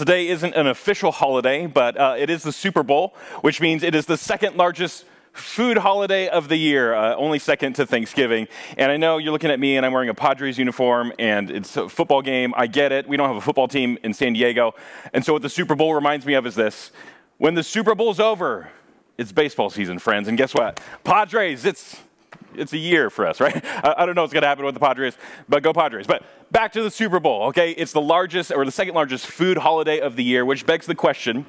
Today isn't an official holiday, but uh, it is the Super Bowl, which means it is the second largest food holiday of the year, uh, only second to Thanksgiving. And I know you're looking at me and I'm wearing a Padres uniform and it's a football game. I get it. We don't have a football team in San Diego. And so what the Super Bowl reminds me of is this when the Super Bowl's over, it's baseball season, friends. And guess what? Padres, it's it's a year for us, right? I, don't know what's going to happen with the Padres, but go Padres. But back to the Super Bowl, okay? It's the largest or the second largest food holiday of the year, which begs the question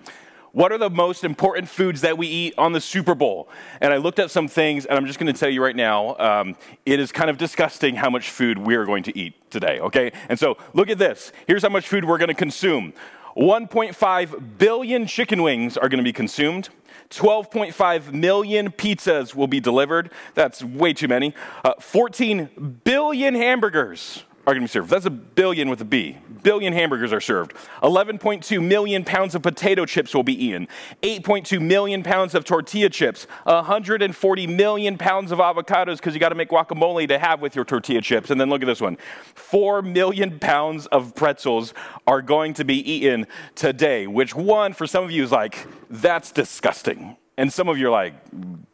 what are the most important foods that we eat on the Super Bowl? And I looked at some things, and I'm just going to tell you right now um, it is kind of disgusting how much food we're going to eat today, okay? And so look at this. Here's how much food we're going to consume 1.5 billion chicken wings are going to be consumed. 12.5 million pizzas will be delivered. That's way too many. Uh, 14 billion hamburgers are going to be served. That's a billion with a B. Billion hamburgers are served. 11.2 million pounds of potato chips will be eaten. 8.2 million pounds of tortilla chips. 140 million pounds of avocados because you got to make guacamole to have with your tortilla chips. And then look at this one 4 million pounds of pretzels are going to be eaten today, which one for some of you is like, that's disgusting. And some of you are like,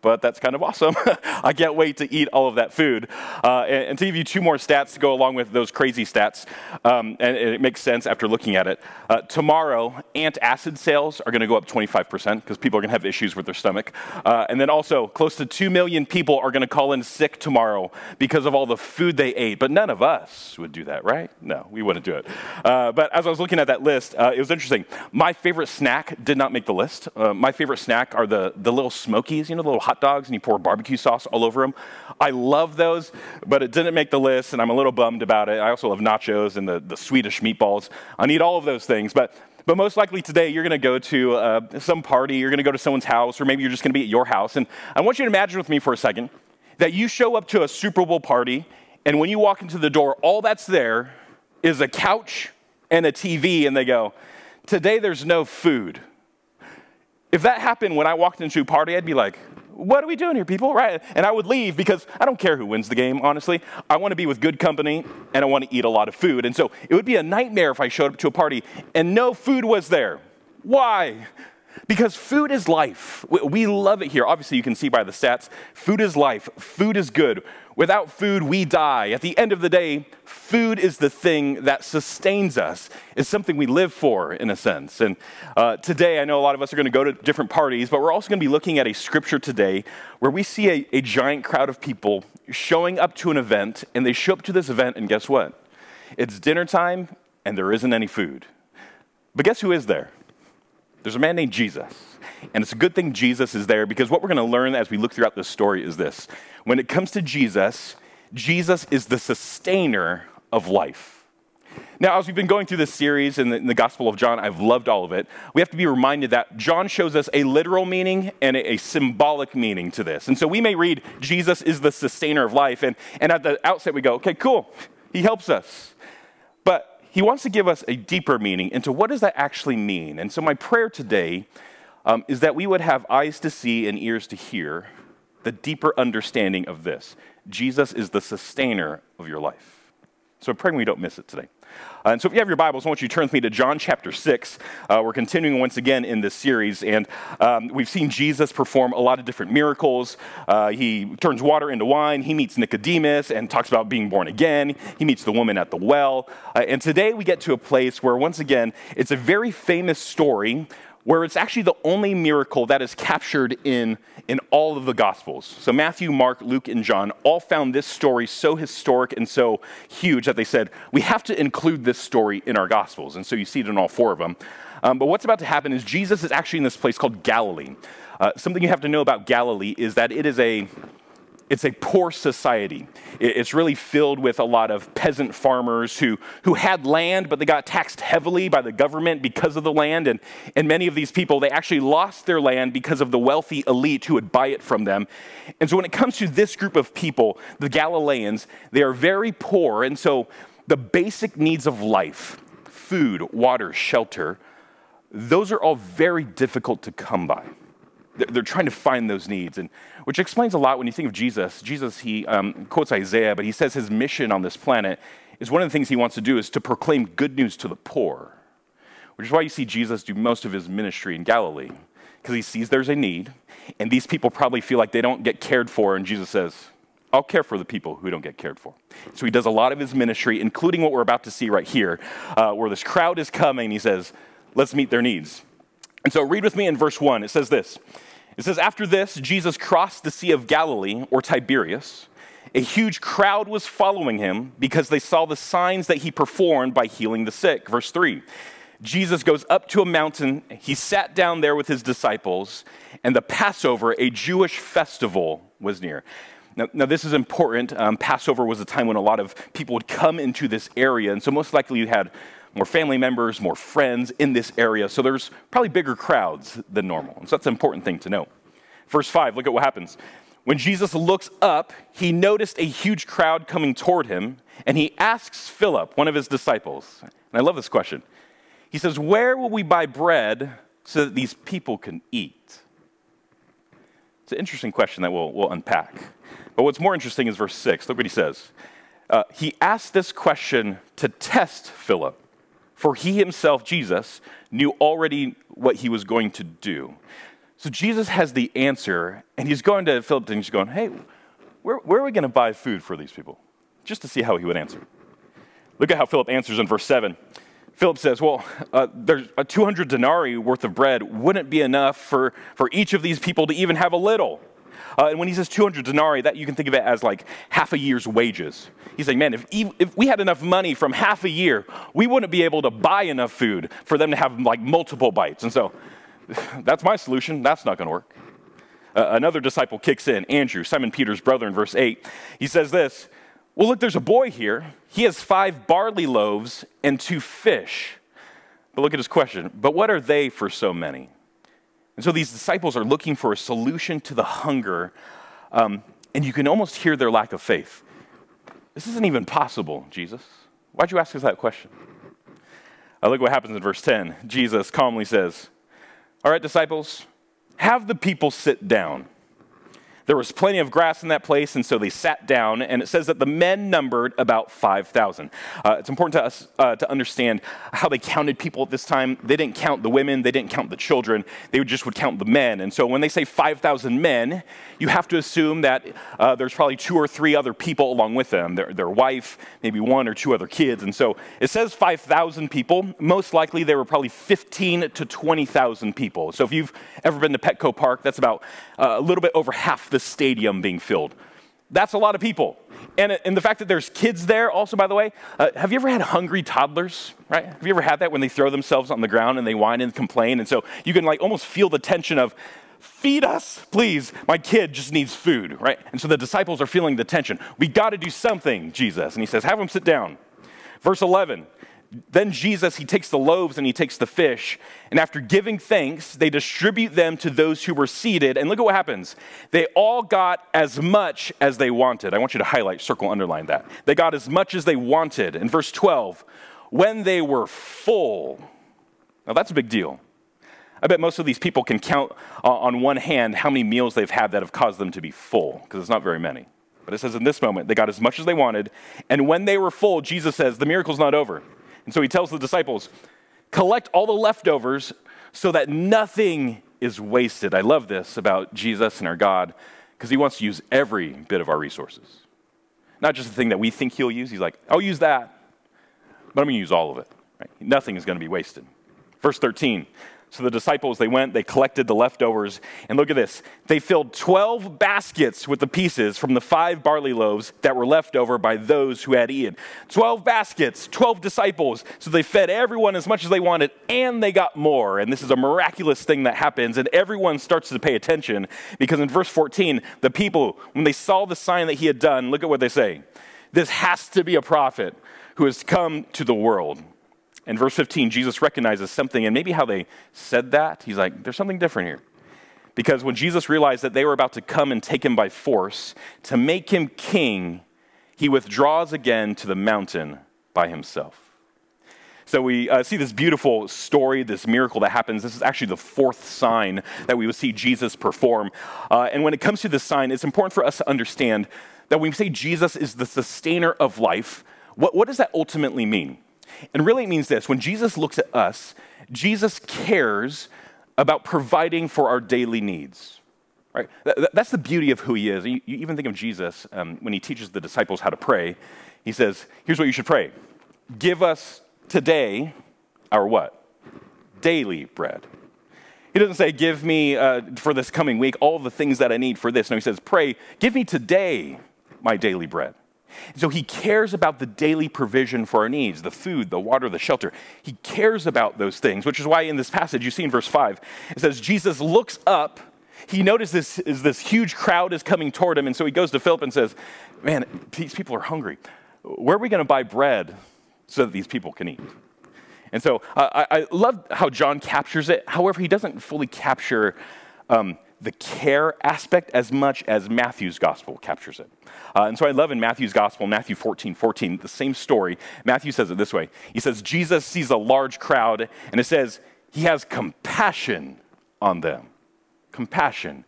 but that's kind of awesome. I can't wait to eat all of that food. Uh, and, and, to give you two more stats to go along with those crazy stats, um, and, and, it makes sense after looking at it. Uh, tomorrow, antacid sales are going to go up 25% because people are going to have issues with their stomach. Uh, and then also, close to 2 million people are going to call in sick tomorrow because of all the food they ate. But none of us would do that, right? No, we wouldn't do it. Uh, but as I was looking at that list, uh, it was interesting. My favorite snack did not make the list. Uh, my favorite snack are the, the little smokies, you know, the little hot dogs and you pour barbecue sauce all over them. I love those, but it didn't make the list, and I'm a little bummed about it. I also love nachos and the, the Swedish meatballs. I need all of those things, but but most likely today, you're going to go to uh, some party, you're going to go to someone's house, or maybe you're just going to be at your house. And I want you to imagine with me for a second that you show up to a Super Bowl party, and when you walk into the door, all that's there is a couch and a TV, and they go, Today there's no food. If that happened when I walked into a party, I'd be like, what are we doing here, people? Right? And I would leave because I don't care who wins the game, honestly. I want to be with good company and I want to eat a lot of food. And so it would be a nightmare if I showed up to a party and no food was there. Why? Because food is life. We love it here. Obviously, you can see by the stats food is life, food is good. Without food, we die. At the end of the day, food is the thing that sustains us. It's something we live for, in a sense. And uh, today, I know a lot of us are going to go to different parties, but we're also going to be looking at a scripture today where we see a, a giant crowd of people showing up to an event, and they show up to this event, and guess what? It's dinner time, and there isn't any food. But guess who is there? There's a man named Jesus. And it's a good thing Jesus is there because what we're going to learn as we look throughout this story is this. When it comes to Jesus, Jesus is the sustainer of life. Now, as we've been going through this series in the, in the, Gospel of John, I've loved all of it. We have to be reminded that John shows us a literal meaning and a, a, symbolic meaning to this. And so we may read, Jesus is the sustainer of life. And, and at the outset, we go, okay, cool. He helps us. But he wants to give us a deeper meaning into what does that actually mean. And so my prayer today um, is that we would have eyes to see and ears to hear the deeper understanding of this. Jesus is the sustainer of your life. So I'm praying we don't miss it today. Uh, and so if you have your Bibles, I want you to turn with me to John chapter 6. Uh, we're continuing once again in this series, and um, we've seen Jesus perform a lot of different miracles. Uh, he turns water into wine, he meets Nicodemus and talks about being born again, he meets the woman at the well. Uh, and today we get to a place where, once again, it's a very famous story where it's actually the only miracle that is captured in, in all of the Gospels. So, Matthew, Mark, Luke, and John all found this story so historic and so huge that they said, we have to include this story in our Gospels. And so you see it in all four of them. Um, but what's about to happen is Jesus is actually in this place called Galilee. Uh, something you have to know about Galilee is that it is a it's a poor society. It's really filled with a lot of peasant farmers who, who had land, but they got taxed heavily by the government because of the land. And, and many of these people, they actually lost their land because of the wealthy elite who would buy it from them. And so when it comes to this group of people, the Galileans, they are very poor. And so the basic needs of life, food, water, shelter, those are all very difficult to come by. They're trying to find those needs, and which explains a lot when you think of Jesus. Jesus, he um, quotes Isaiah, but he says his mission on this planet is one of the things he wants to do is to proclaim good news to the poor, which is why you see Jesus do most of his ministry in Galilee, because he sees there's a need, and these people probably feel like they don't get cared for, and Jesus says, I'll care for the people who don't get cared for. So he does a lot of his ministry, including what we're about to see right here, uh, where this crowd is coming. He says, Let's meet their needs. And so read with me in verse 1. It says this It says, After this, Jesus crossed the Sea of Galilee, or Tiberias. A huge crowd was following him because they saw the signs that he performed by healing the sick. Verse 3 Jesus goes up to a mountain. He sat down there with his disciples, and the Passover, a Jewish festival, was near. Now, now this is important. Um, Passover was a time when a lot of people would come into this area, and so most likely you had more family members, more friends in this area, so there's probably bigger crowds than normal. And so that's an important thing to know. Verse 5, look at what happens. When Jesus looks up, he noticed a huge crowd coming toward him, and he asks Philip, one of his disciples, and I love this question. He says, Where will we buy bread so that these people can eat? It's an interesting question that we'll, we'll unpack. But what's more interesting is verse 6. Look what he says. Uh, he asked this question to test Philip, for he himself, Jesus, knew already what he was going to do. So Jesus has the answer, and he's going to Philip and he's going, Hey, where, where are we going to buy food for these people? Just to see how he would answer. Look at how Philip answers in verse 7. Philip says, Well, uh, there's a 200 denarii worth of bread wouldn't be enough for, for each of these people to even have a little. Uh, and when he says 200 denarii, that you can think of it as like half a year's wages. He's saying, man, if, if we had enough money from half a year, we wouldn't be able to buy enough food for them to have like multiple bites. And so that's my solution. That's not going to work. Uh, another disciple kicks in, Andrew, Simon Peter's brother, in verse 8. He says this well, look, there's a boy here. He has five barley loaves and two fish. But look at his question. But what are they for so many? And so these disciples are looking for a solution to the hunger, um, and you can almost hear their lack of faith. This isn't even possible, Jesus. Why'd you ask us that question? Uh, look what happens in verse 10. Jesus calmly says, All right, disciples, have the people sit down. There was plenty of grass in that place, and so they sat down, and it says that the men numbered about 5,000. Uh, it's important to us uh, to understand how they counted people at this time. They didn't count the women, they didn't count the children, they just would count the men. And so when they say 5,000 men, you have to assume that uh, there's probably two or three other people along with them their, their wife, maybe one or two other kids. And so it says 5,000 people. Most likely, there were probably 15 to 20,000 people. So if you've ever been to Petco Park, that's about uh, a little bit over half the the stadium being filled. That's a lot of people. And, and the fact that there's kids there, also, by the way, uh, have you ever had hungry toddlers, right? Have you ever had that when they throw themselves on the ground and they whine and complain? And so you can like almost feel the tension of, feed us, please. My kid just needs food, right? And so the disciples are feeling the tension. We got to do something, Jesus. And he says, have them sit down. Verse 11 then Jesus, he takes the loaves and he takes the fish, and after giving thanks, they distribute them to those who were seated. And look at what happens. They all got as much as they wanted. I want you to highlight, circle, underline that. They got as much as they wanted. In verse 12, when they were full. Now that's a big deal. I bet most of these people can count uh, on one hand how many meals they've had that have caused them to be full, because it's not very many. But it says in this moment, they got as much as they wanted. And when they were full, Jesus says, the miracle's not over. And so he tells the disciples, collect all the leftovers so that nothing is wasted. I love this about Jesus and our God because he wants to use every bit of our resources. Not just the thing that we think he'll use. He's like, I'll use that, but I'm going to use all of it. Right? Nothing is going to be wasted. Verse 13 so the disciples, they went, they collected the leftovers, and look at this. They filled 12 baskets with the pieces from the five barley loaves that were left over by those who had eaten. 12 baskets, 12 disciples. So they fed everyone as much as they wanted, and they got more. And this is a miraculous thing that happens, and everyone starts to pay attention because in verse 14, the people, when they saw the sign that he had done, look at what they say. This has to be a prophet who has come to the world. In verse 15, Jesus recognizes something, and maybe how they said that, he's like, there's something different here. Because when Jesus realized that they were about to come and take him by force to make him king, he withdraws again to the mountain by himself. So we uh, see this beautiful story, this miracle that happens. This is actually the fourth sign that we will see Jesus perform. Uh, and when it comes to this sign, it's important for us to understand that when we say Jesus is the sustainer of life, what, what does that ultimately mean? And really, it means this when Jesus looks at us, Jesus cares about providing for our daily needs. Right? That's the beauty of who he is. You even think of Jesus um, when he teaches the disciples how to pray. He says, Here's what you should pray Give us today our what? Daily bread. He doesn't say, Give me uh, for this coming week all the things that I need for this. No, he says, Pray, give me today my daily bread. So he cares about the daily provision for our needs the food, the water, the shelter. He cares about those things, which is why in this passage you see in verse 5, it says, Jesus looks up he notices this, this huge crowd is coming toward him, and so he goes to Philip and says, Man, these people are hungry. Where are we going to buy bread so that these people can eat? And so uh, I, I, love how John captures it. However, he doesn't fully capture um, the care aspect as much as Matthew's gospel captures it. Uh, and so I love in Matthew's gospel, Matthew 14, 14, the same story. Matthew says it this way He says, Jesus sees a large crowd, and it says, He has compassion on them compassion.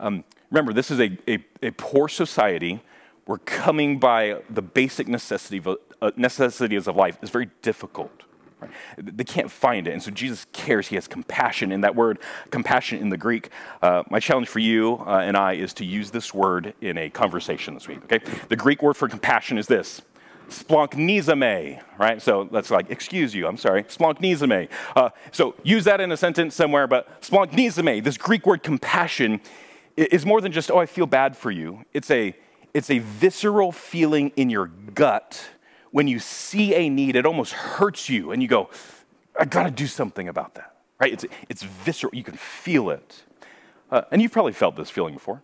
Um, remember, this is a, a, a, poor society where coming by the basic necessity uh, necessities of life is very difficult. Right? They can't find it. And so Jesus cares. He has compassion. And that word, compassion in the Greek, uh, my challenge for you uh, and I is to use this word in a conversation this week. Okay? The Greek word for compassion is this splanchnizomai, right? So that's like, excuse you, I'm sorry, splanchnizomai. Uh, so use that in a sentence somewhere, but splanchnizomai, this Greek word compassion, is more than just, oh, I feel bad for you. It's a, it's a visceral feeling in your gut when you see a need, it almost hurts you, and you go, I gotta do something about that, right? It's, it's visceral, you can feel it. Uh, and you've probably felt this feeling before.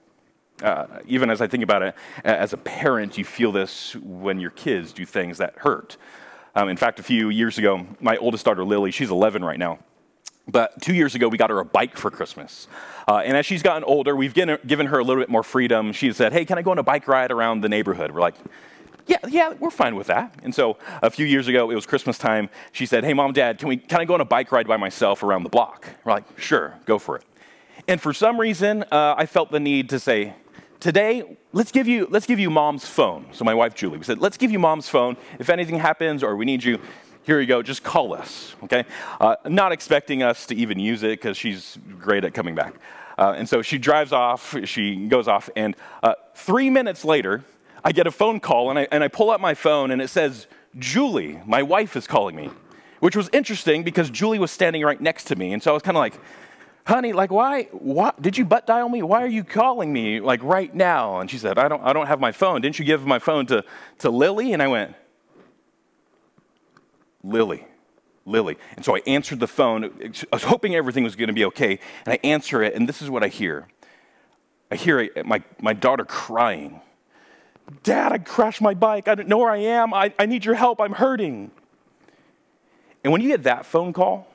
Uh, even as I think about it, as a parent, you feel this when your kids do things that hurt. Um, in fact, a few years ago, my oldest daughter, Lily, she's 11 right now. But two years ago, we got her a bike for Christmas. Uh, and as she's gotten older, we've given her, given her a little bit more freedom. She said, Hey, can I go on a bike ride around the neighborhood? We're like, yeah, yeah, we're fine with that. And so a few years ago, it was Christmas time. She said, Hey, mom, dad, can, we, can I go on a bike ride by myself around the block? We're like, Sure, go for it. And for some reason, uh, I felt the need to say, today let's give you let's give you mom's phone so my wife julie we said let's give you mom's phone if anything happens or we need you here you go just call us okay uh, not expecting us to even use it because she's great at coming back uh, and so she drives off she goes off and uh, three minutes later i get a phone call and I, and I pull up my phone and it says julie my wife is calling me which was interesting because julie was standing right next to me and so i was kind of like honey, like, why, why, did you butt dial me? Why are you calling me, like, right now? And she said, I don't, I don't have my phone. Didn't you give my phone to, to Lily? And I went, Lily, Lily. And so I answered the phone. I was hoping everything was going to be okay. And I answer it, and this is what I hear. I hear my, my daughter crying. Dad, I crashed my bike. I don't know where I am. I, I need your help. I'm hurting. And when you get that phone call,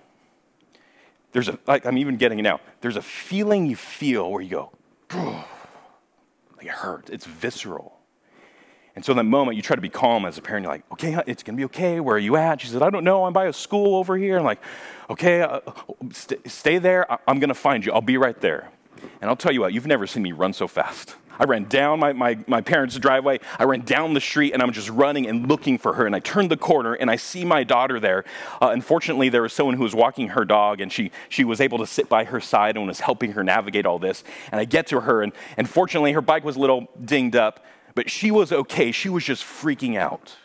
there's a, like I'm even getting it now, there's a feeling you feel where you go, like it hurts. It's visceral. And so in that moment, you try to be calm as a parent. You're like, okay, it's going to be okay. Where are you at? She said, I don't know. I'm by a school over here. I'm like, okay, uh, st- stay there. I- I'm going to find you. I'll be right there. And I'll tell you what, you've never seen me run so fast. I ran down my, my, my parents' driveway. I ran down the street and I'm just running and looking for her. And I turned the corner and I see my daughter there. Uh, unfortunately, there was someone who was walking her dog and she, she was able to sit by her side and was helping her navigate all this. And I get to her and, and fortunately, her bike was a little dinged up, but she was okay. She was just freaking out.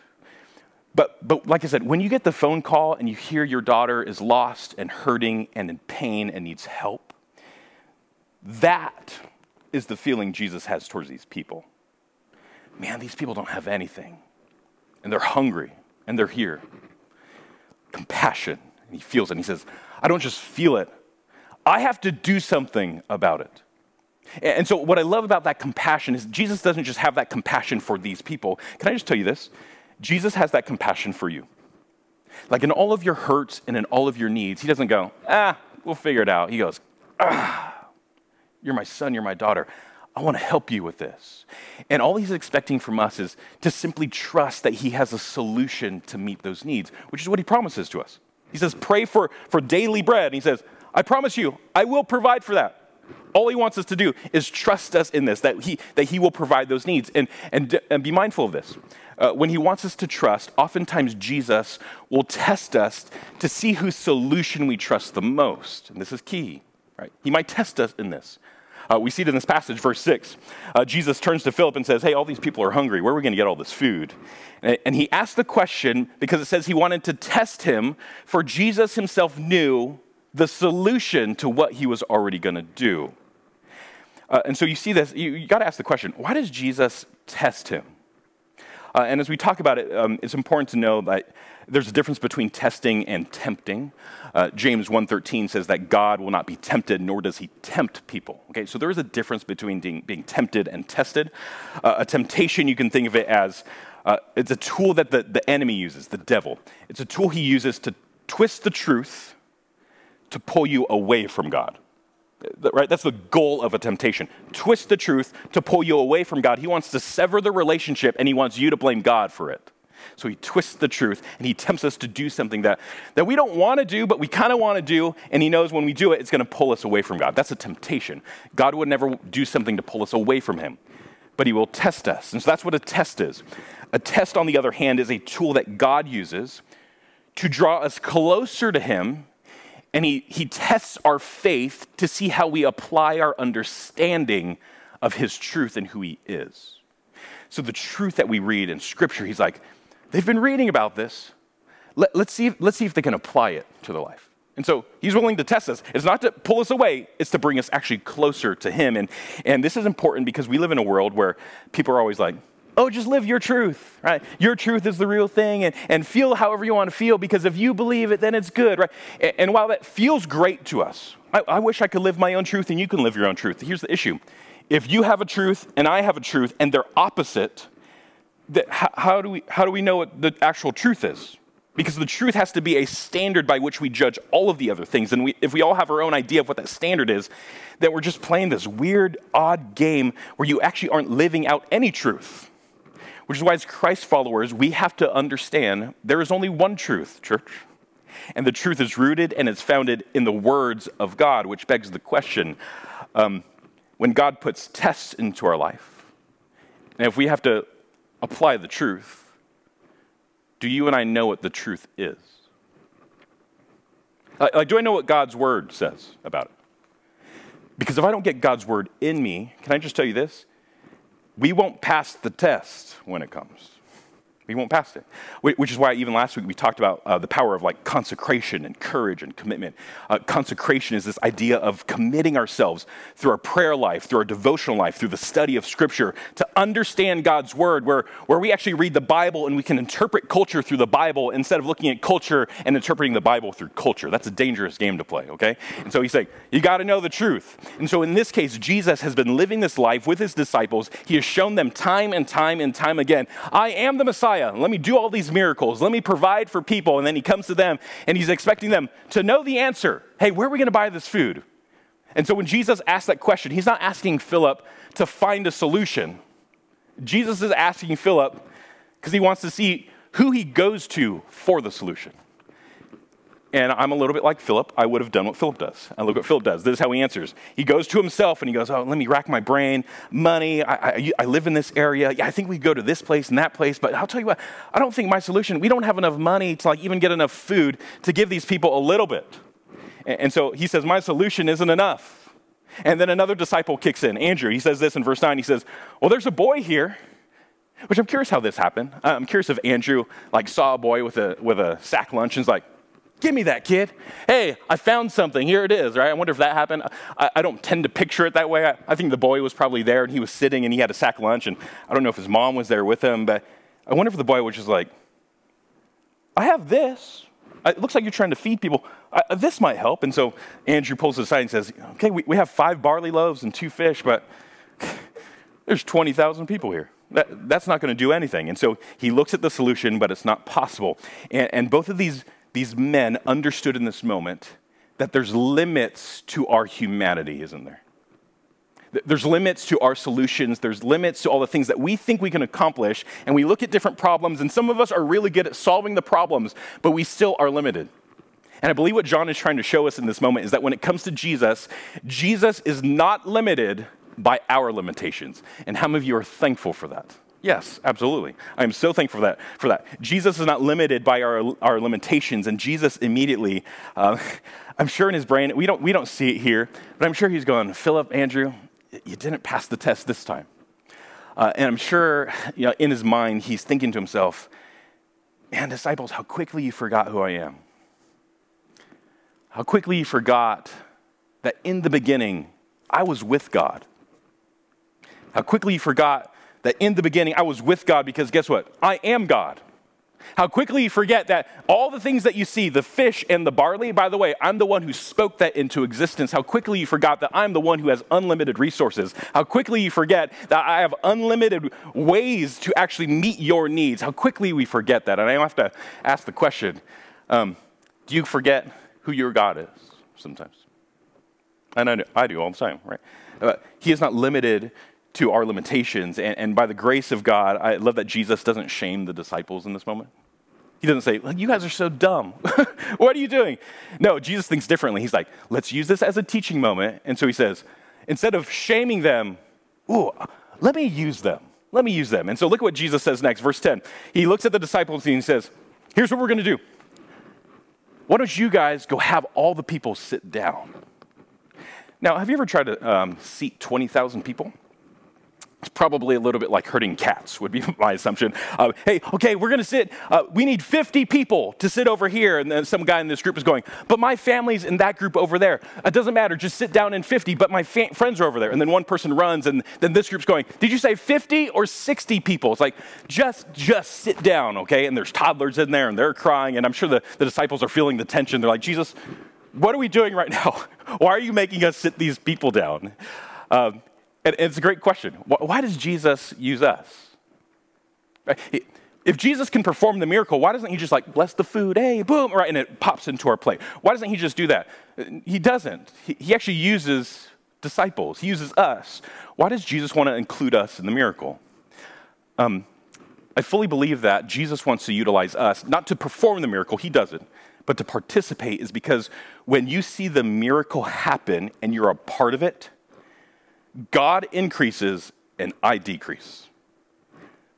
But, but like I said, when you get the phone call and you hear your daughter is lost and hurting and in pain and needs help, that is the feeling Jesus has towards these people. Man, these people don't have anything, and they're hungry, and they're here. Compassion, and he feels it, and he says, I don't just feel it, I have to do something about it. And so, what I love about that compassion is Jesus doesn't just have that compassion for these people. Can I just tell you this? Jesus has that compassion for you. Like in all of your hurts and in all of your needs, he doesn't go, ah, we'll figure it out. He goes, ah, you're my son, you're my daughter. I want to help you with this. And all he's expecting from us is to simply trust that he has a solution to meet those needs, which is what he promises to us. He says, Pray for, for daily bread. And he says, I promise you, I will provide for that. All he wants us to do is trust us in this, that he, that he will provide those needs. And, and, and be mindful of this. Uh, when he wants us to trust, oftentimes Jesus will test us to see whose solution we trust the most. And this is key, right? He might test us in this. Uh, we see it in this passage, verse 6. Uh, Jesus turns to Philip and says, Hey, all these people are hungry. Where are we going to get all this food? And, and he asked the question because it says he wanted to test him, for Jesus himself knew the solution to what he was already going to do. Uh, and so you see this, you, you got to ask the question why does Jesus test him? Uh, and as we talk about it, um, it's important to know that there's a difference between testing and tempting. Uh, James 1.13 says that God will not be tempted, nor does he tempt people. Okay, so there is a difference between being, being tempted and tested. Uh, a temptation, you can think of it as uh, it's a tool that the, the enemy uses, the devil. It's a tool he uses to twist the truth to pull you away from God. Right? That's the goal of a temptation. Twist the truth to pull you away from God. He wants to sever the relationship and he wants you to blame God for it. So he twists the truth and he tempts us to do something that, that we don't want to do, but we kind of want to do. And he knows when we do it, it's going to pull us away from God. That's a temptation. God would never do something to pull us away from him, but he will test us. And so that's what a test is. A test, on the other hand, is a tool that God uses to draw us closer to him and he, he tests our faith to see how we apply our understanding of his truth and who he is. So, the truth that we read in Scripture, he's like, they've been reading about this. Let, us see let's see if they can apply it to their life. And so he's willing to test us. It's not to pull us away, it's to bring us actually closer to him. And, and this is important because we live in a world where people are always like, oh, just live your truth, right? Your truth is the real thing, and, and feel however you want to feel because if you believe it, then it's good, right? And, and while that feels great to us, I, I wish I could live my own truth and you can live your own truth. Here's the issue if you have a truth and I have a truth and they're opposite, that, how, how, do we, how do we know what the actual truth is? Because the truth has to be a standard by which we judge all of the other things. And we, if we all have our own idea of what that standard is, then we're just playing this weird, odd game where you actually aren't living out any truth. Which is why, as Christ followers, we have to understand there is only one truth, church. And the truth is rooted and it's founded in the words of God, which begs the question um, when God puts tests into our life, and if we have to apply the truth, do you and I know what the truth is? Like, do I know what God's word says about it? Because if I don't get God's word in me, can I just tell you this? we won't pass the test when it comes. We won't pass it. Which is why even last week we talked about uh, the power of like consecration and courage and commitment. Uh, consecration is this idea of committing ourselves through our prayer life, through our devotional life, through the study of Scripture to understand God's Word, where, where we actually read the Bible and we can interpret culture through the Bible instead of looking at culture and interpreting the Bible through culture. That's a dangerous game to play, okay? And so he's saying, you got to know the truth. And so in this case, Jesus has been living this life with his disciples. He has shown them time and time and time again I am the Messiah. Messiah. Let me do all these miracles. Let me provide for people. And then he comes to them and he's expecting them to know the answer. Hey, where are we going to buy this food? And so when Jesus asks that question, he's not asking Philip to find a solution. Jesus is asking Philip because he wants to see who he goes to for the solution. And I'm a little bit like Philip. I would have done what Philip does. I look what Philip does. This is how he answers. He goes to himself and he goes, Oh, let me rack my brain. Money. I, I, I live in this area. Yeah, I think we go to this place and that place. But I'll tell you what, I don't think my solution, we don't have enough money to like even get enough food to give these people a little bit. And, and so he says, My solution isn't enough. And then another disciple kicks in, Andrew. He says this in verse 9. He says, Well, there's a boy here. Which I'm curious how this happened. I'm curious if Andrew like saw a boy with a with a sack lunch and was like, Give me that, kid. Hey, I found something. Here it is, right? I wonder if that happened. I, I don't tend to picture it that way. I, I, think the boy was probably there and he was sitting and he had a sack lunch, and I don't know if his mom was there with him, but I wonder if the boy was just like, I have this. It looks like you're trying to feed people. I, this might help. And so Andrew pulls aside and says, Okay, we, we have five barley loaves and two fish, but there's 20,000 people here. That, that's not going to do anything. And so he looks at the solution, but it's not possible. And, and both of these these men understood in this moment that there's limits to our humanity, isn't there? There's limits to our solutions. There's limits to all the things that we think we can accomplish. And we look at different problems, and some of us are really good at solving the problems, but we still are limited. And I believe what John is trying to show us in this moment is that when it comes to Jesus, Jesus is not limited by our limitations. And how many of you are thankful for that? Yes, absolutely. I am so thankful for that. For that, Jesus is not limited by our, our limitations, and Jesus immediately, uh, I'm sure in his brain, we don't we don't see it here, but I'm sure he's going, Philip, Andrew, you didn't pass the test this time, uh, and I'm sure you know, in his mind he's thinking to himself, man, disciples, how quickly you forgot who I am. How quickly you forgot that in the beginning I was with God. How quickly you forgot that in the beginning I was with God because guess what? I am God. How quickly you forget that all the things that you see, the fish and the barley, by the way, I'm the one who spoke that into existence. How quickly you forgot that I'm the one who has unlimited resources. How quickly you forget that I have unlimited ways to actually meet your needs. How quickly we forget that. And I have to ask the question um, do you forget who your God is sometimes? And I do, I do all the time, right? Uh, he is not limited to our limitations. And, and by the grace of God, I love that Jesus doesn't shame the disciples in this moment. He doesn't say, well, You guys are so dumb. what are you doing? No, Jesus thinks differently. He's like, Let's use this as a teaching moment. And so he says, Instead of shaming them, Ooh, let me use them. Let me use them. And so look at what Jesus says next, verse 10. He looks at the disciples and he says, Here's what we're going to do. Why don't you guys go have all the people sit down? Now, have you ever tried to um, seat 20,000 people? It's probably a little bit like herding cats, would be my assumption. Uh, hey, okay, we're going to sit. Uh, we need 50 people to sit over here. And then some guy in this group is going, but my family's in that group over there. It doesn't matter, just sit down in 50, but my fa- friends are over there. And then one person runs, and then this group's going, did you say 50 or 60 people? It's like, just, just sit down, okay? And there's toddlers in there, and they're crying. And I'm sure the, the disciples are feeling the tension. They're like, Jesus, what are we doing right now? Why are you making us sit these people down? Um, and it's a great question. Why does Jesus use us? If Jesus can perform the miracle, why doesn't he just like bless the food, hey, boom, right, and it pops into our plate? Why doesn't he just do that? He doesn't. He actually uses disciples, he uses us. Why does Jesus want to include us in the miracle? Um, I fully believe that Jesus wants to utilize us, not to perform the miracle, he doesn't, but to participate, is because when you see the miracle happen and you're a part of it, God increases and I decrease.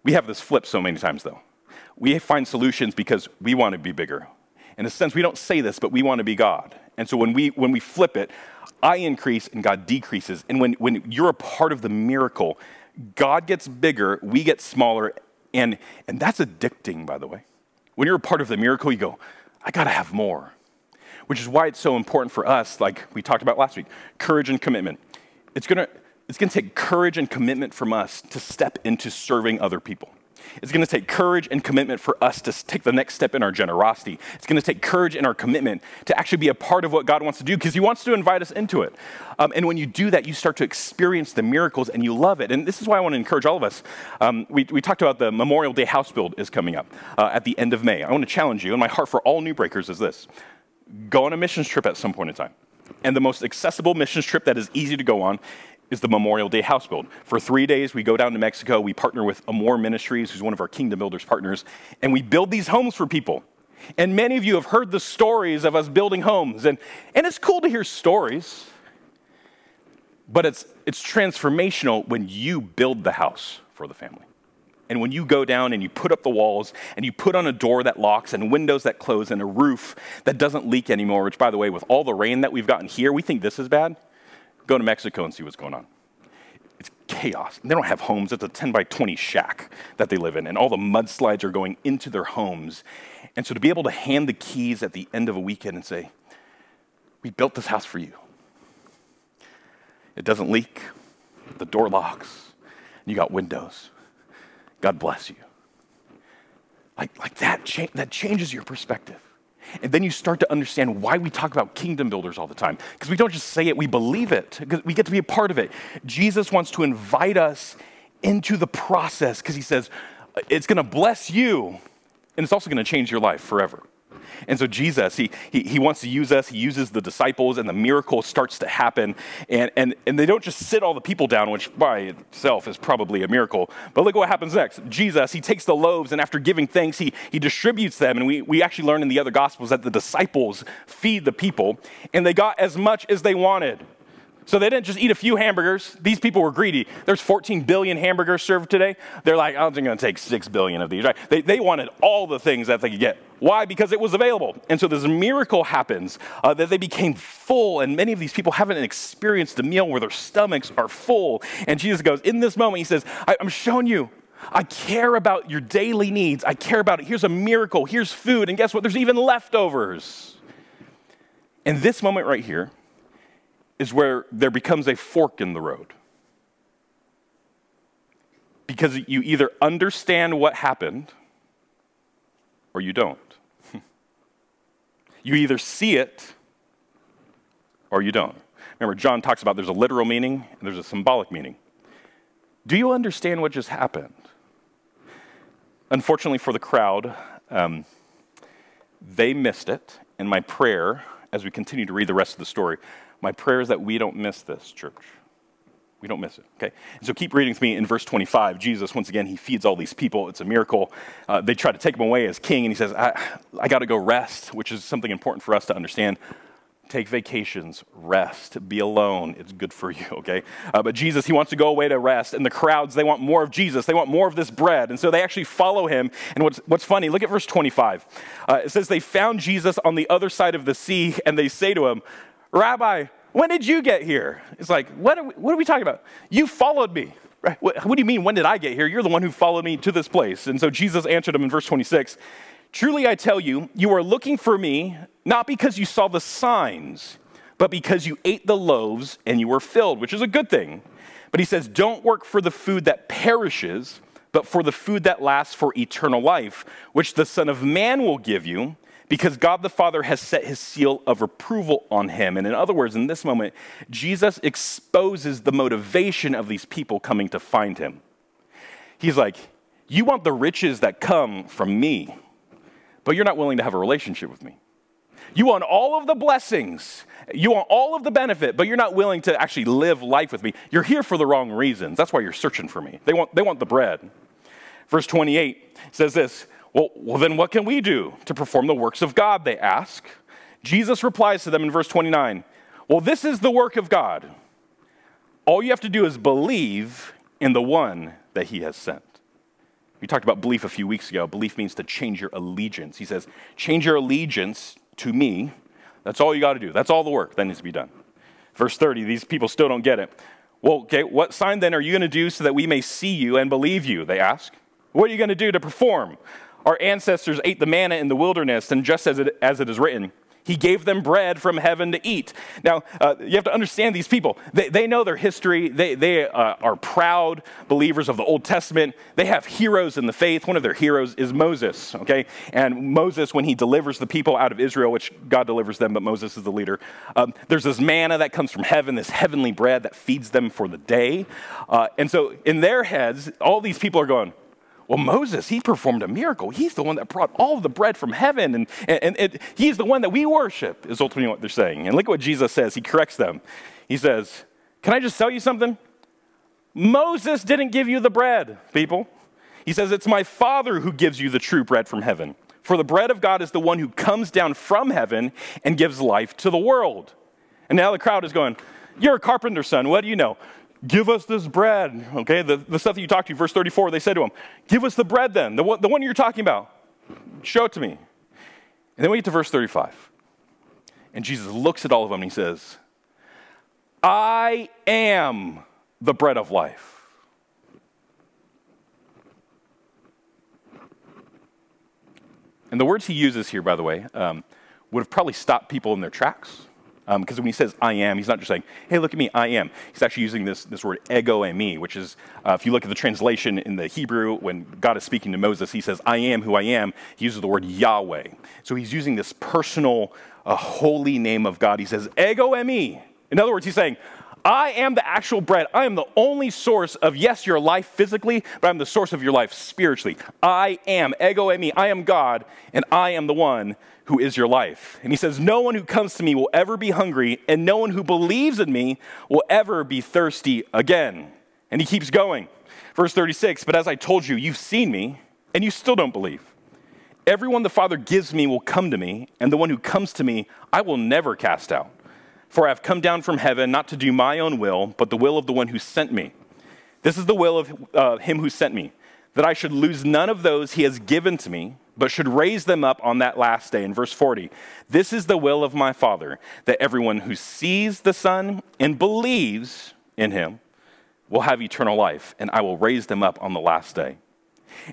We have this flip so many times, though. We find solutions because we want to be bigger. In a sense, we don't say this, but we want to be God. And so when we, when we flip it, I increase and God decreases. And when, when you're a part of the miracle, God gets bigger, we get smaller, and, and that's addicting, by the way. When you're a part of the miracle, you go, I got to have more. Which is why it's so important for us, like we talked about last week courage and commitment. It's going to it's going to take courage and commitment from us to step into serving other people. It's going to take courage and commitment for us to take the next step in our generosity. It's going to take courage and our commitment to actually be a part of what God wants to do because He wants to invite us into it. Um, and when you do that, you start to experience the miracles and you love it. And this is why I want to encourage all of us. Um, we, we talked about the Memorial Day house build is coming up uh, at the end of May. I want to challenge you, and my heart for all new breakers is this go on a missions trip at some point in time. And the most accessible missions trip that is easy to go on is the Memorial Day house build. For three days, we go down to Mexico. We partner with Amor Ministries, who's one of our Kingdom Builders partners, and we build these homes for people. And many of you have heard the stories of us building homes, and, and it's cool to hear stories, but it's, it's transformational when you build the house for the family. And when you go down and you put up the walls and you put on a door that locks and windows that close and a roof that doesn't leak anymore, which, by the way, with all the rain that we've gotten here, we think this is bad. Go to Mexico and see what's going on. It's chaos. They don't have homes. It's a 10 by 20 shack that they live in, and all the mudslides are going into their homes. And so to be able to hand the keys at the end of a weekend and say, We built this house for you. It doesn't leak, the door locks, you got windows. God bless you. Like, like that, cha- that changes your perspective. And then you start to understand why we talk about kingdom builders all the time. Because we don't just say it, we believe it. Because we get to be a part of it. Jesus wants to invite us into the process because he says, it's going to bless you and it's also going to change your life forever. And so Jesus, he, he, he wants to use us. He uses the disciples, and the miracle starts to happen. And, and, and they don't just sit all the people down, which by itself is probably a miracle. But look what happens next. Jesus, he takes the loaves, and after giving thanks, he, he distributes them. And we, we actually learn in the other Gospels that the disciples feed the people, and they got as much as they wanted. So they didn't just eat a few hamburgers. These people were greedy. There's 14 billion hamburgers served today. They're like, I'm just going to take 6 billion of these. Right? They, they wanted all the things that they could get. Why? Because it was available. And so this miracle happens uh, that they became full. And many of these people haven't experienced a meal where their stomachs are full. And Jesus goes, In this moment, he says, I'm showing you. I care about your daily needs. I care about it. Here's a miracle. Here's food. And guess what? There's even leftovers. And this moment right here, is where there becomes a fork in the road. Because you either understand what happened or you don't. you either see it or you don't. Remember, John talks about there's a literal meaning and there's a symbolic meaning. Do you understand what just happened? Unfortunately for the crowd, um, they missed it. And my prayer, as we continue to read the rest of the story, my prayer is that we don't miss this, church. We don't miss it, okay? And so keep reading with me in verse 25. Jesus, once again, he feeds all these people. It's a miracle. Uh, they try to take him away as king, and he says, I, I got to go rest, which is something important for us to understand take vacations, rest, be alone. It's good for you, okay? Uh, but Jesus, he wants to go away to rest, and the crowds, they want more of Jesus. They want more of this bread. And so they actually follow him. And what's, what's funny, look at verse 25. Uh, it says, They found Jesus on the other side of the sea, and they say to him, Rabbi, when did you get here? It's like, what are we, what are we talking about? You followed me. Right? What, what do you mean, when did I get here? You're the one who followed me to this place. And so Jesus answered him in verse 26 Truly I tell you, you are looking for me not because you saw the signs, but because you ate the loaves and you were filled, which is a good thing. But he says, Don't work for the food that perishes, but for the food that lasts for eternal life, which the Son of Man will give you because God the Father has set his seal of approval on him. And in other words, in this moment, Jesus exposes the motivation of these people coming to find him. He's like, You want the riches that come from me, but you're not willing to have a relationship with me. You want all of the blessings, you want all of the benefit, but you're not willing to actually live life with me. You're here for the wrong reasons. That's why you're searching for me. They want, they want the bread. Verse 28 says this well, well, then what can we do to perform the works of God? They ask. Jesus replies to them in verse 29 Well, this is the work of God. All you have to do is believe in the one that he has sent. We talked about belief a few weeks ago. Belief means to change your allegiance. He says, change your allegiance to me. That's all you got to do. That's all the work that needs to be done. Verse 30, these people still don't get it. Well, okay, what sign then are you going to do so that we may see you and believe you? They ask. What are you going to do to perform? Our ancestors ate the manna in the wilderness, and just as it, as it is written, he gave them bread from heaven to eat. Now, uh, you have to understand these people. They, they know their history. They, they uh, are proud believers of the Old Testament. They have heroes in the faith. One of their heroes is Moses, okay? And Moses, when he delivers the people out of Israel, which God delivers them, but Moses is the leader, um, there's this manna that comes from heaven, this heavenly bread that feeds them for the day. Uh, and so in their heads, all these people are going, well, Moses, he performed a miracle. He's the one that brought all the bread from heaven, and, and, and he's the one that we worship, is ultimately what they're saying. And look at what Jesus says. He corrects them. He says, Can I just tell you something? Moses didn't give you the bread, people. He says, It's my Father who gives you the true bread from heaven. For the bread of God is the one who comes down from heaven and gives life to the world. And now the crowd is going, You're a carpenter's son. What do you know? Give us this bread. Okay, the, the stuff that you talked to, verse 34, they said to him, Give us the bread then, the one, the one you're talking about. Show it to me. And then we get to verse 35. And Jesus looks at all of them and he says, I am the bread of life. And the words he uses here, by the way, um, would have probably stopped people in their tracks because um, when he says I am, he's not just saying, hey, look at me, I am. He's actually using this, this word ego eimi, which is, uh, if you look at the translation in the Hebrew, when God is speaking to Moses, he says, I am who I am. He uses the word Yahweh. So he's using this personal, uh, holy name of God. He says, ego eimi. In other words, he's saying, I am the actual bread. I am the only source of, yes, your life physically, but I'm the source of your life spiritually. I am, ego eimi, I am God, and I am the one who is your life. And he says, No one who comes to me will ever be hungry, and no one who believes in me will ever be thirsty again. And he keeps going. Verse 36 But as I told you, you've seen me, and you still don't believe. Everyone the Father gives me will come to me, and the one who comes to me, I will never cast out. For I have come down from heaven not to do my own will, but the will of the one who sent me. This is the will of uh, him who sent me, that I should lose none of those he has given to me, but should raise them up on that last day. In verse 40, this is the will of my Father, that everyone who sees the Son and believes in him will have eternal life, and I will raise them up on the last day.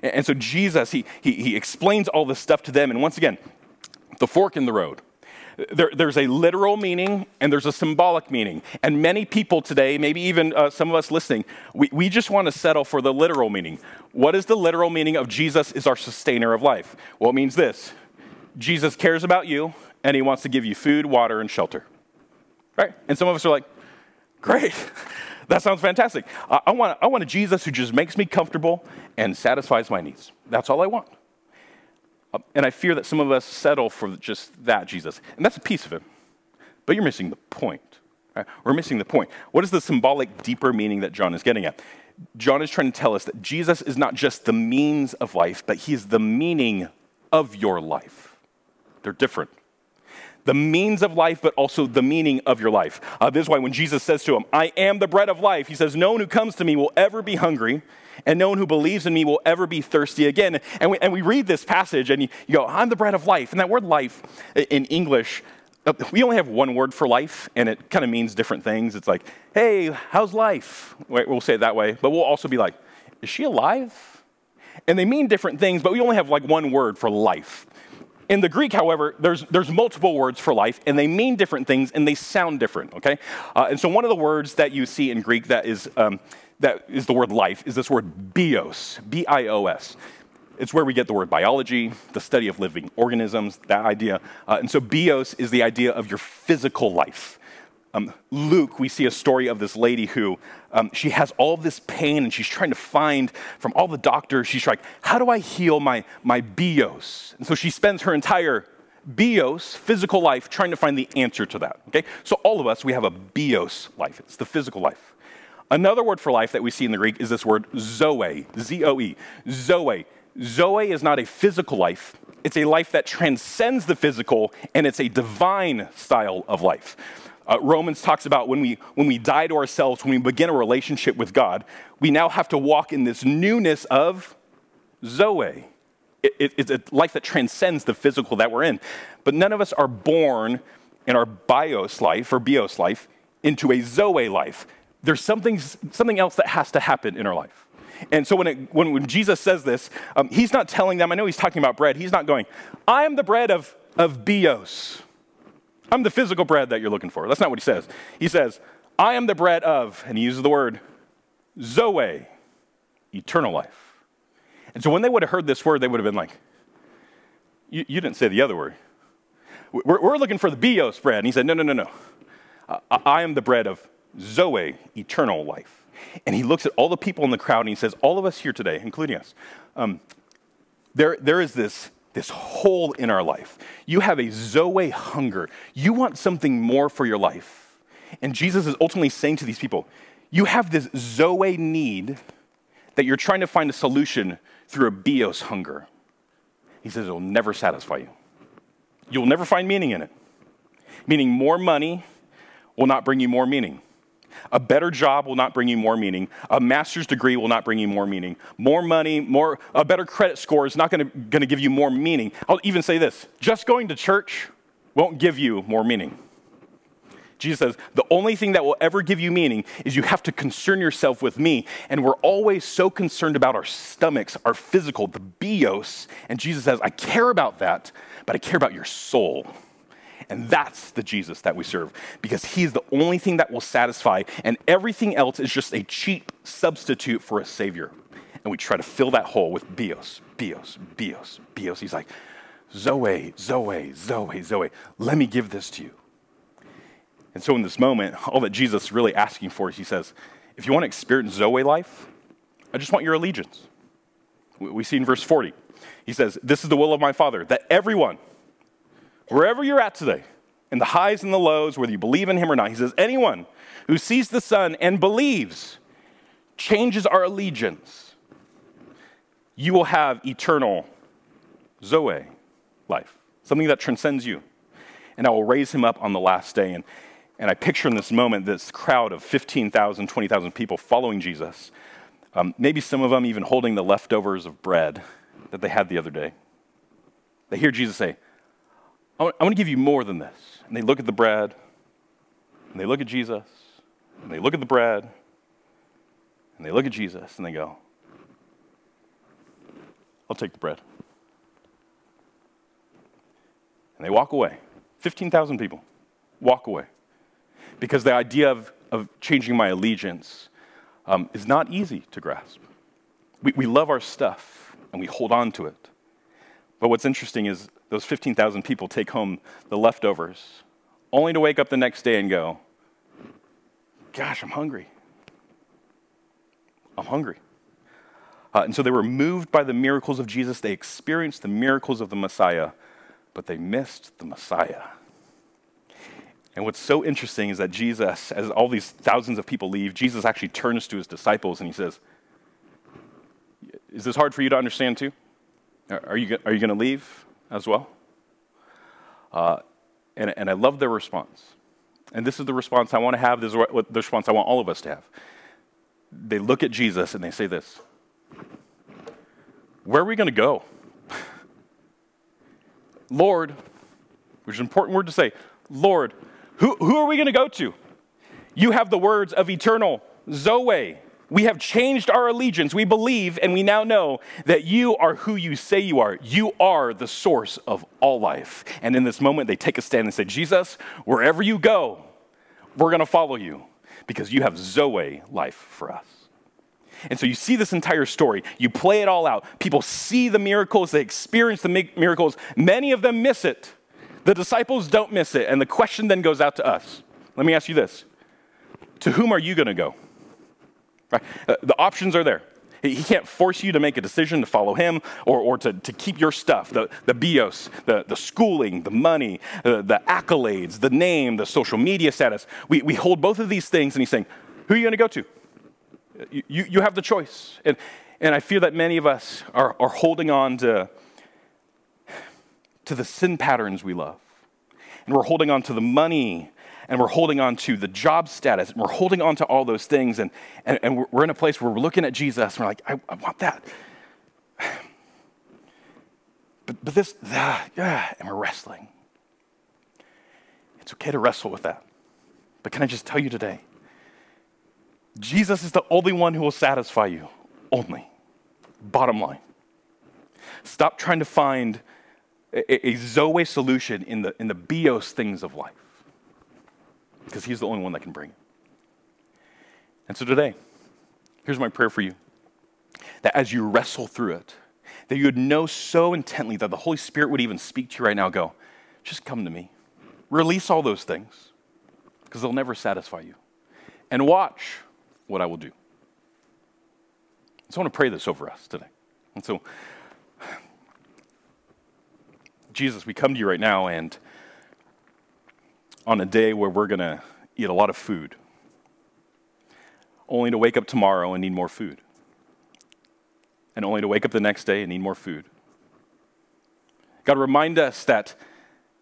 And, so Jesus, he, he, he explains all this stuff to them. And once again, the fork in the road there, there's a literal meaning and there's a symbolic meaning. And many people today, maybe even uh, some of us listening, we, we just want to settle for the literal meaning. What is the literal meaning of Jesus is our sustainer of life? Well, it means this Jesus cares about you and he wants to give you food, water, and shelter. Right? And some of us are like, great. That sounds fantastic. I, I, want, I want a Jesus who just makes me comfortable and satisfies my needs. That's all I want. Uh, and I fear that some of us settle for just that Jesus. And that's a piece of it. But you're missing the point. Right? We're missing the point. What is the symbolic, deeper meaning that John is getting at? John is trying to tell us that Jesus is not just the means of life, but he is the meaning of your life. They're different. The means of life, but also the meaning of your life. Uh, this is why when Jesus says to him, I am the bread of life, he says, No one who comes to me will ever be hungry, and no one who believes in me will ever be thirsty again. And we, and we read this passage and you, go, I'm the bread of life. And that word life in English, uh, we only have one word for life, and it kind of means different things. It's like, hey, how's life? We'll say it that way, but we'll also be like, is she alive? And they mean different things, but we only have like one word for life. In the Greek, however, there's, there's multiple words for life, and they mean different things, and they sound different, okay? Uh, and so one of the words that you see in Greek that is um, that is the word life is this word bios, B I O S. It's where we get the word biology, the study of living organisms, that idea. Uh, and so, bios is the idea of your physical life. Um, Luke, we see a story of this lady who um, she has all this pain and she's trying to find from all the doctors, she's like, how do I heal my, my bios? And so she spends her entire bios, physical life, trying to find the answer to that. Okay? So all of us, we have a bios life. It's the physical life. Another word for life that we see in the Greek is this word zoe, Z O E. Zoe. Zoe is not a physical life, it's a life that transcends the physical, and it's a divine style of life. Uh, Romans talks about when we, when we die to ourselves, when we begin a relationship with God, we now have to walk in this newness of Zoe. It, it, it's a life that transcends the physical that we're in. But none of us are born in our bios life or bios life into a Zoe life there's something, something else that has to happen in our life. And so when, it, when, when, Jesus says this, um, he's not telling them, I know he's talking about bread, he's not going, I am the bread of, of bios. I'm the physical bread that you're looking for. That's not what he says. He says, I am the bread of, and he uses the word zoe, eternal life. And so when they would have heard this word, they would have been like, You, you didn't say the other word. We're, we're, looking for the bios bread. And he said, No, no, no, no. I, I am the bread of Zoe, eternal life. And he looks at all the people in the crowd and he says, All of us here today, including us, um, there, there is this, this hole in our life. You have a Zoe hunger. You want something more for your life. And Jesus is ultimately saying to these people, You have this Zoe need that you're trying to find a solution through a bios hunger. He says, It'll never satisfy you. You'll never find meaning in it. Meaning, more money will not bring you more meaning. A better job will not bring you more meaning. A master's degree will not bring you more meaning. More money, more, a better credit score is not going to give you more meaning. I'll even say this just going to church won't give you more meaning. Jesus says, the only thing that will ever give you meaning is you have to concern yourself with me. And we're always so concerned about our stomachs, our physical, the bios. And Jesus says, I care about that, but I care about your soul. And that's the Jesus that we serve because he's the only thing that will satisfy, and everything else is just a cheap substitute for a Savior. And we try to fill that hole with bios, bios, bios, bios. He's like, Zoe, Zoe, Zoe, Zoe, let me give this to you. And so, in this moment, all that Jesus is really asking for is He says, if you want to experience Zoe life, I just want your allegiance. We see in verse 40, He says, This is the will of my Father, that everyone, wherever you're at today, in the highs and the lows, whether you believe in Him or not, He says, anyone who sees the Son and believes changes our allegiance. You will have eternal Zoe life, something that transcends you. And I will raise him up on the last day. And, and I picture in this moment this crowd of 15,000, 20,000 people following Jesus. Um, maybe some of them even holding the leftovers of bread that they had the other day. They hear Jesus say, I want, I want to give you more than this. And they look at the bread, and they look at Jesus, and they look at the bread, and they look at Jesus, and they go, I'll take the bread. And they walk away. 15,000 people walk away. Because the idea of, of changing my allegiance um, is not easy to grasp. We, we love our stuff and we hold on to it. But what's interesting is those 15,000 people take home the leftovers, only to wake up the next day and go, Gosh, I'm hungry. I'm hungry. Uh, and so they were moved by the miracles of Jesus. They experienced the miracles of the Messiah, but they missed the Messiah. And what's so interesting is that Jesus, as all these thousands of people leave, Jesus actually turns to his disciples and he says, Is this hard for you to understand too? Are you, are you going to leave as well? Uh, and, and I love their response. And this is the response I want to have. This is what, the response I want all of us to have. They look at Jesus and they say this Where are we going to go? Lord, which is an important word to say, Lord, who, who are we going to go to? You have the words of eternal Zoe. We have changed our allegiance. We believe and we now know that you are who you say you are. You are the source of all life. And in this moment, they take a stand and say, Jesus, wherever you go, we're going to follow you because you have Zoe life for us. And so you see this entire story. You play it all out. People see the miracles, they experience the miracles. Many of them miss it. The disciples don't miss it. And the question then goes out to us. Let me ask you this To whom are you going to go? Right? Uh, the options are there. He can't force you to make a decision to follow him or, or to, to keep your stuff the, the bios, the, the schooling, the money, uh, the accolades, the name, the social media status. We, we hold both of these things, and he's saying, Who are you going to go to? You, you have the choice. And, and I feel that many of us are, are holding on to, to the sin patterns we love. And we're holding on to the money and we're holding on to the job status, and we're holding on to all those things, and, and, and we're in a place where we're looking at Jesus, and we're like, I, I want that. But, but this, ah, yeah, and we're wrestling. It's okay to wrestle with that. But can I just tell you today? Jesus is the only one who will satisfy you. Only. Bottom line. Stop trying to find a, a Zoe solution in the, in the bios things of life because He's the only one that can bring it. And so today, here's my prayer for you that as you wrestle through it, that you would know so intently that the Holy Spirit would even speak to you right now go, just come to me. Release all those things because they'll never satisfy you. And watch what I will do. So I want to pray this over us today. And so, Jesus, we come to you right now, and on a day where we're going to eat a lot of food, only to wake up tomorrow and need more food, and only to wake up the next day and need more food. God, remind us that,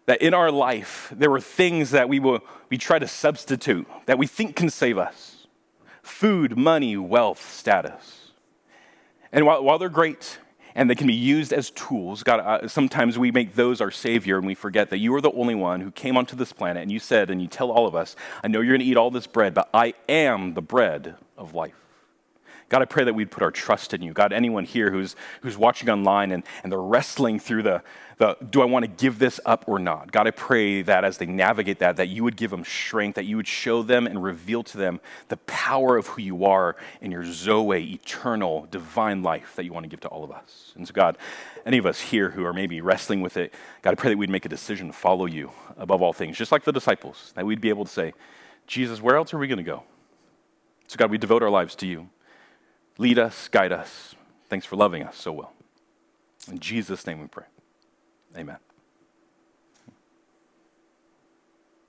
that in our life, there were things that we, will, we try to substitute that we think can save us food, money, wealth, status. And while, while they're great, and they can be used as tools. God, uh, sometimes we make those our Savior and we forget that you are the only one who came onto this planet and you said, and you tell all of us, I know you're going to eat all this bread, but I am the bread of life. God, I pray that we'd put our trust in you. God, anyone here who's, who's watching online and, and they're wrestling through the, the do I want to give this up or not? God, I pray that as they navigate that, that you would give them strength, that you would show them and reveal to them the power of who you are in your Zoe, eternal, divine life that you want to give to all of us. And so, God, any of us here who are maybe wrestling with it, God, I pray that we'd make a decision to follow you above all things, just like the disciples, that we'd be able to say, Jesus, where else are we going to go? So, God, we devote our lives to you. Lead us, guide us. Thanks for loving us so well. In Jesus' name we pray. Amen.